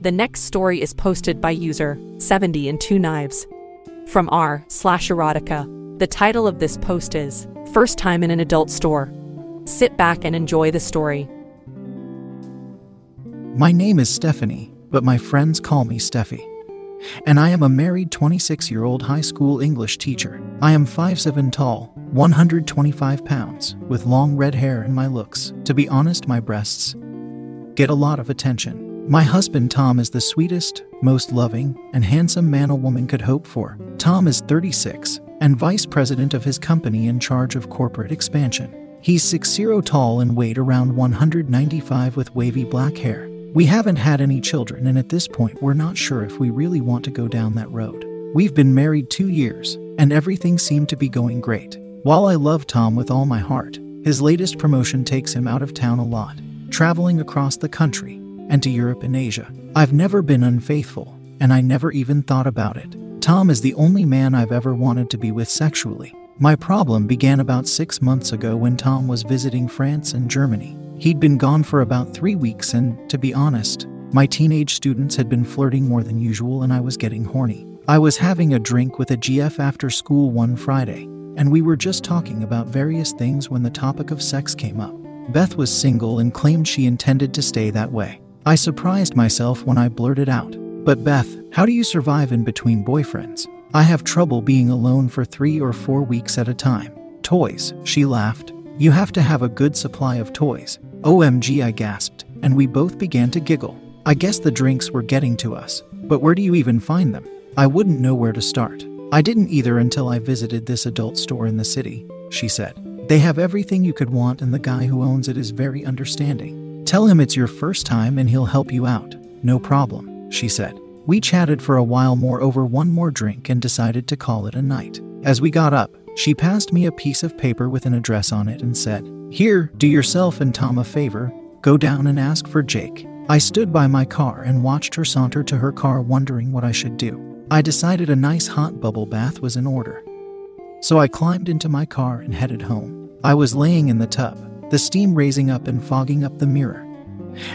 The next story is posted by user 70 and 2 knives from r slash erotica. The title of this post is First Time in an Adult Store. Sit back and enjoy the story. My name is Stephanie, but my friends call me Steffi. And I am a married 26 year old high school English teacher. I am 5'7 tall, 125 pounds, with long red hair and my looks. To be honest, my breasts get a lot of attention. My husband Tom is the sweetest, most loving, and handsome man a woman could hope for. Tom is 36 and vice president of his company in charge of corporate expansion. He's 6'0 tall and weighed around 195 with wavy black hair. We haven't had any children, and at this point, we're not sure if we really want to go down that road. We've been married two years, and everything seemed to be going great. While I love Tom with all my heart, his latest promotion takes him out of town a lot, traveling across the country and to Europe and Asia. I've never been unfaithful, and I never even thought about it. Tom is the only man I've ever wanted to be with sexually. My problem began about six months ago when Tom was visiting France and Germany. He'd been gone for about three weeks, and to be honest, my teenage students had been flirting more than usual, and I was getting horny. I was having a drink with a GF after school one Friday, and we were just talking about various things when the topic of sex came up. Beth was single and claimed she intended to stay that way. I surprised myself when I blurted out, But Beth, how do you survive in between boyfriends? I have trouble being alone for three or four weeks at a time. Toys, she laughed. You have to have a good supply of toys. OMG, I gasped, and we both began to giggle. I guess the drinks were getting to us, but where do you even find them? I wouldn't know where to start. I didn't either until I visited this adult store in the city, she said. They have everything you could want, and the guy who owns it is very understanding. Tell him it's your first time and he'll help you out. No problem, she said. We chatted for a while more over one more drink and decided to call it a night. As we got up, she passed me a piece of paper with an address on it and said, Here, do yourself and Tom a favor. Go down and ask for Jake. I stood by my car and watched her saunter to her car, wondering what I should do. I decided a nice hot bubble bath was in order. So I climbed into my car and headed home. I was laying in the tub, the steam raising up and fogging up the mirror.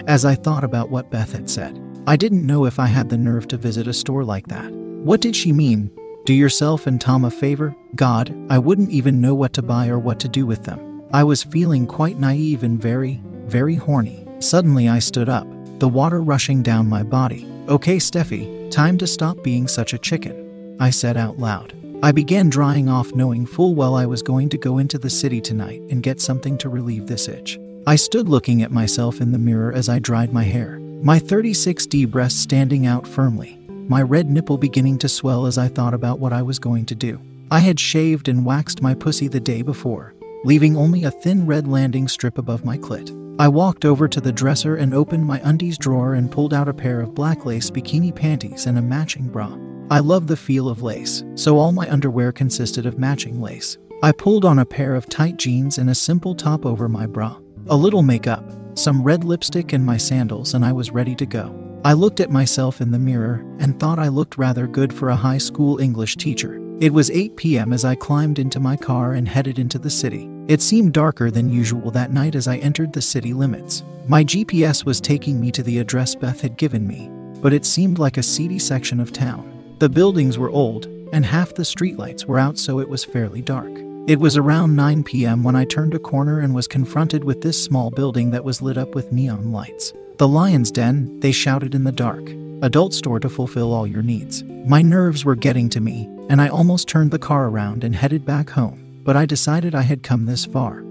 As I thought about what Beth had said, I didn't know if I had the nerve to visit a store like that. What did she mean? Do yourself and Tom a favor? God, I wouldn't even know what to buy or what to do with them. I was feeling quite naive and very, very horny. Suddenly I stood up, the water rushing down my body. Okay, Steffi, time to stop being such a chicken, I said out loud. I began drying off, knowing full well I was going to go into the city tonight and get something to relieve this itch. I stood looking at myself in the mirror as I dried my hair, my 36D breast standing out firmly, my red nipple beginning to swell as I thought about what I was going to do. I had shaved and waxed my pussy the day before, leaving only a thin red landing strip above my clit. I walked over to the dresser and opened my undies drawer and pulled out a pair of black lace bikini panties and a matching bra. I love the feel of lace, so all my underwear consisted of matching lace. I pulled on a pair of tight jeans and a simple top over my bra. A little makeup, some red lipstick, and my sandals, and I was ready to go. I looked at myself in the mirror and thought I looked rather good for a high school English teacher. It was 8 p.m. as I climbed into my car and headed into the city. It seemed darker than usual that night as I entered the city limits. My GPS was taking me to the address Beth had given me, but it seemed like a seedy section of town. The buildings were old, and half the streetlights were out, so it was fairly dark. It was around 9 p.m. when I turned a corner and was confronted with this small building that was lit up with neon lights. The Lion's Den, they shouted in the dark. adult store to fulfill all your needs. My nerves were getting to me, and I almost turned the car around and headed back home, but I decided I had come this far.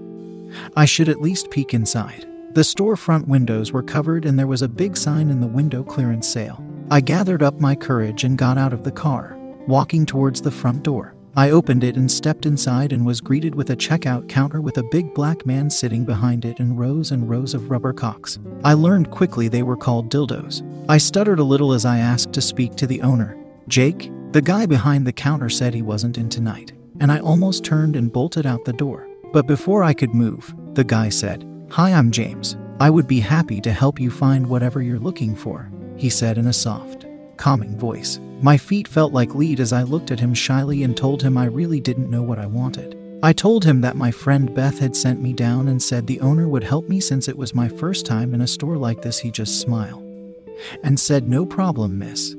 I should at least peek inside. The storefront windows were covered and there was a big sign in the window clearance sale. I gathered up my courage and got out of the car, walking towards the front door. I opened it and stepped inside and was greeted with a checkout counter with a big black man sitting behind it and rows and rows of rubber cocks. I learned quickly they were called dildos. I stuttered a little as I asked to speak to the owner. Jake, the guy behind the counter said he wasn't in tonight, and I almost turned and bolted out the door. But before I could move, the guy said, Hi, I'm James. I would be happy to help you find whatever you're looking for, he said in a soft, calming voice. My feet felt like lead as I looked at him shyly and told him I really didn't know what I wanted. I told him that my friend Beth had sent me down and said the owner would help me since it was my first time in a store like this. He just smiled and said, No problem, miss.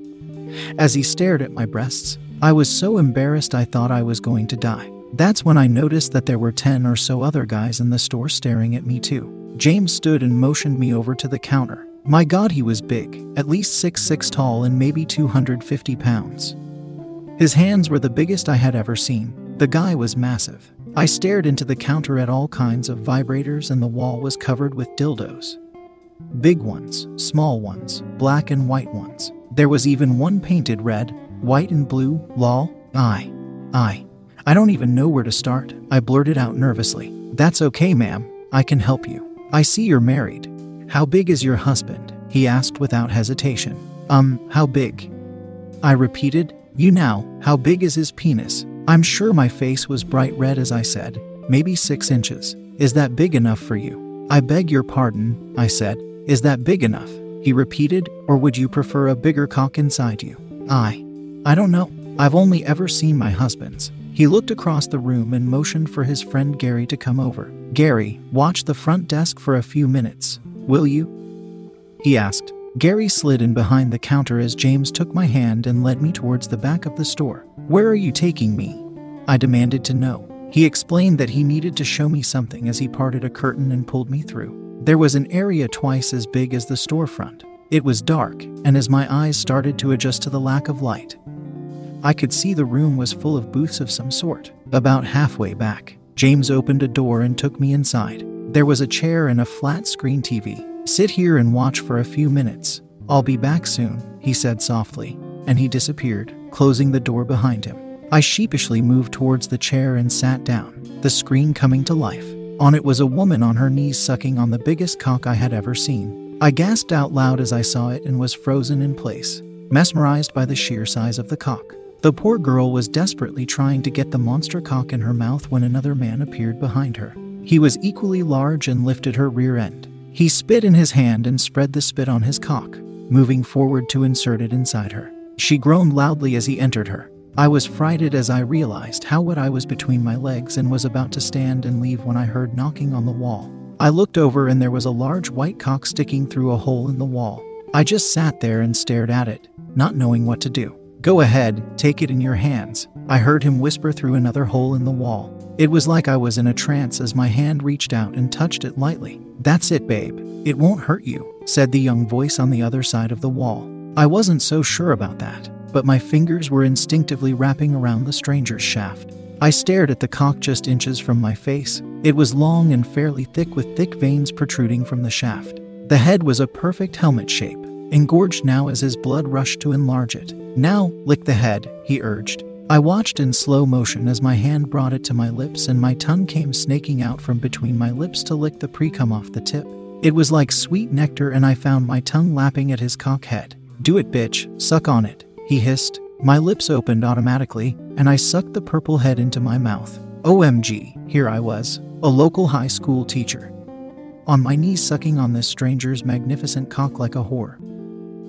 As he stared at my breasts, I was so embarrassed I thought I was going to die. That's when I noticed that there were 10 or so other guys in the store staring at me too. James stood and motioned me over to the counter. My god, he was big, at least 6 6 tall and maybe 250 pounds. His hands were the biggest I had ever seen. The guy was massive. I stared into the counter at all kinds of vibrators, and the wall was covered with dildos. Big ones, small ones, black and white ones. There was even one painted red, white, and blue. Lol. I. I. I don't even know where to start, I blurted out nervously. That's okay, ma'am. I can help you. I see you're married. How big is your husband? He asked without hesitation. Um, how big? I repeated. You now, how big is his penis? I'm sure my face was bright red as I said, maybe six inches. Is that big enough for you? I beg your pardon, I said. Is that big enough? He repeated, or would you prefer a bigger cock inside you? I. I don't know. I've only ever seen my husband's. He looked across the room and motioned for his friend Gary to come over. Gary, watch the front desk for a few minutes. Will you? He asked. Gary slid in behind the counter as James took my hand and led me towards the back of the store. Where are you taking me? I demanded to know. He explained that he needed to show me something as he parted a curtain and pulled me through. There was an area twice as big as the storefront. It was dark, and as my eyes started to adjust to the lack of light, I could see the room was full of booths of some sort. About halfway back, James opened a door and took me inside. There was a chair and a flat screen TV. Sit here and watch for a few minutes. I'll be back soon, he said softly, and he disappeared, closing the door behind him. I sheepishly moved towards the chair and sat down, the screen coming to life. On it was a woman on her knees sucking on the biggest cock I had ever seen. I gasped out loud as I saw it and was frozen in place, mesmerized by the sheer size of the cock. The poor girl was desperately trying to get the monster cock in her mouth when another man appeared behind her. He was equally large and lifted her rear end. He spit in his hand and spread the spit on his cock, moving forward to insert it inside her. She groaned loudly as he entered her. I was frighted as I realized how wet I was between my legs and was about to stand and leave when I heard knocking on the wall. I looked over and there was a large white cock sticking through a hole in the wall. I just sat there and stared at it, not knowing what to do. Go ahead, take it in your hands. I heard him whisper through another hole in the wall. It was like I was in a trance as my hand reached out and touched it lightly. That's it, babe. It won't hurt you, said the young voice on the other side of the wall. I wasn't so sure about that, but my fingers were instinctively wrapping around the stranger's shaft. I stared at the cock just inches from my face. It was long and fairly thick with thick veins protruding from the shaft. The head was a perfect helmet shape, engorged now as his blood rushed to enlarge it. Now, lick the head, he urged. I watched in slow motion as my hand brought it to my lips and my tongue came snaking out from between my lips to lick the precum off the tip. It was like sweet nectar, and I found my tongue lapping at his cock head. Do it, bitch, suck on it, he hissed. My lips opened automatically, and I sucked the purple head into my mouth. OMG, here I was, a local high school teacher. On my knees, sucking on this stranger's magnificent cock like a whore.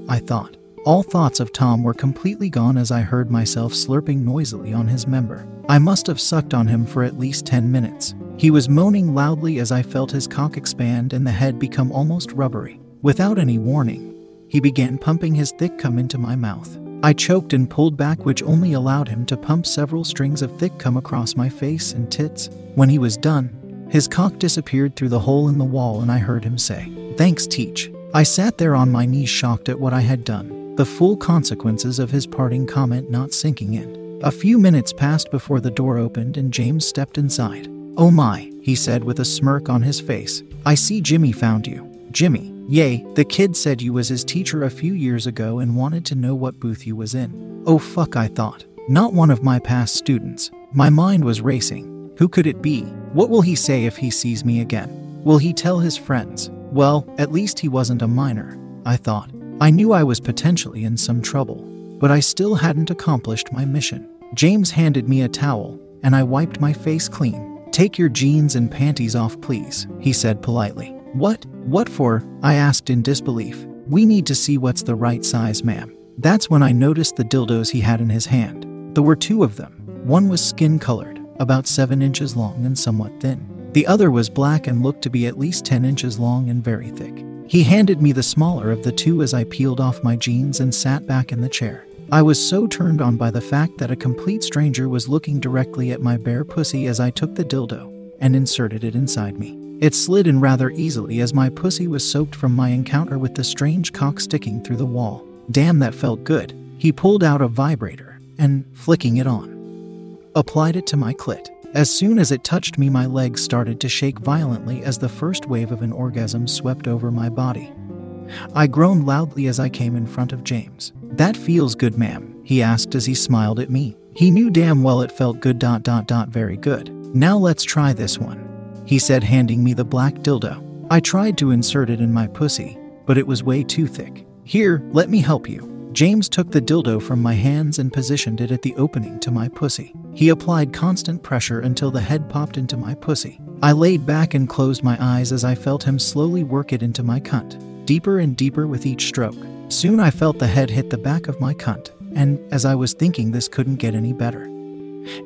I thought. All thoughts of Tom were completely gone as I heard myself slurping noisily on his member. I must have sucked on him for at least 10 minutes. He was moaning loudly as I felt his cock expand and the head become almost rubbery. Without any warning, he began pumping his thick cum into my mouth. I choked and pulled back, which only allowed him to pump several strings of thick cum across my face and tits. When he was done, his cock disappeared through the hole in the wall, and I heard him say, Thanks, Teach. I sat there on my knees, shocked at what I had done. the full consequences of his parting comment not sinking in. A few minutes passed before the door opened and James stepped inside. Oh my, he said with a smirk on his face. I see Jimmy found you. Jimmy, yay, the kid said you was his teacher a few years ago and wanted to know what booth you was in. Oh fuck, I thought. Not one of my past students. My mind was racing. Who could it be? What will he say if he sees me again? Will he tell his friends? Well, at least he wasn't a minor, I thought. I knew I was potentially in some trouble, but I still hadn't accomplished my mission. James handed me a towel, and I wiped my face clean. Take your jeans and panties off, please, he said politely. What? What for? I asked in disbelief. We need to see what's the right size, ma'am. That's when I noticed the dildos he had in his hand. There were two of them. One was skin colored, about 7 inches long and somewhat thin. The other was black and looked to be at least 10 inches long and very thick. He handed me the smaller of the two as I peeled off my jeans and sat back in the chair. I was so turned on by the fact that a complete stranger was looking directly at my bare pussy as I took the dildo and inserted it inside me. It slid in rather easily as my pussy was soaked from my encounter with the strange cock sticking through the wall. Damn, that felt good. He pulled out a vibrator and, flicking it on, applied it to my clit. As soon as it touched me, my legs started to shake violently as the first wave of an orgasm swept over my body. I groaned loudly as I came in front of James. That feels good, ma'am, he asked as he smiled at me. He knew damn well it felt good, dot, dot, dot, very good. Now let's try this one, he said, handing me the black dildo. I tried to insert it in my pussy, but it was way too thick. Here, let me help you. James took the dildo from my hands and positioned it at the opening to my pussy. He applied constant pressure until the head popped into my pussy. I laid back and closed my eyes as I felt him slowly work it into my cunt, deeper and deeper with each stroke. Soon I felt the head hit the back of my cunt, and as I was thinking this couldn't get any better,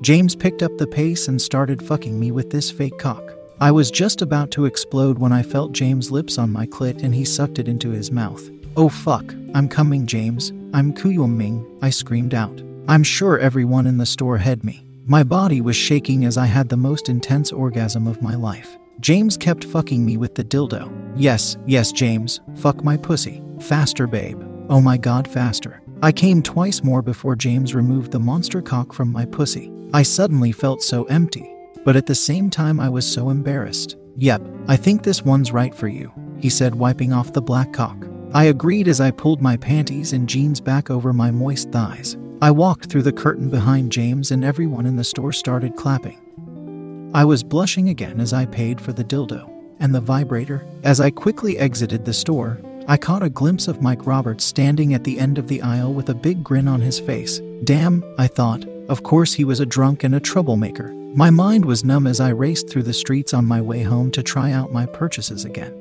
James picked up the pace and started fucking me with this fake cock. I was just about to explode when I felt James' lips on my clit and he sucked it into his mouth. Oh fuck, I'm coming, James. I'm Kuyuming, I screamed out. I'm sure everyone in the store had me. My body was shaking as I had the most intense orgasm of my life. James kept fucking me with the dildo. Yes, yes, James, fuck my pussy. Faster, babe. Oh my god, faster. I came twice more before James removed the monster cock from my pussy. I suddenly felt so empty, but at the same time, I was so embarrassed. Yep, I think this one's right for you, he said, wiping off the black cock. I agreed as I pulled my panties and jeans back over my moist thighs. I walked through the curtain behind James, and everyone in the store started clapping. I was blushing again as I paid for the dildo and the vibrator. As I quickly exited the store, I caught a glimpse of Mike Roberts standing at the end of the aisle with a big grin on his face. Damn, I thought. Of course, he was a drunk and a troublemaker. My mind was numb as I raced through the streets on my way home to try out my purchases again.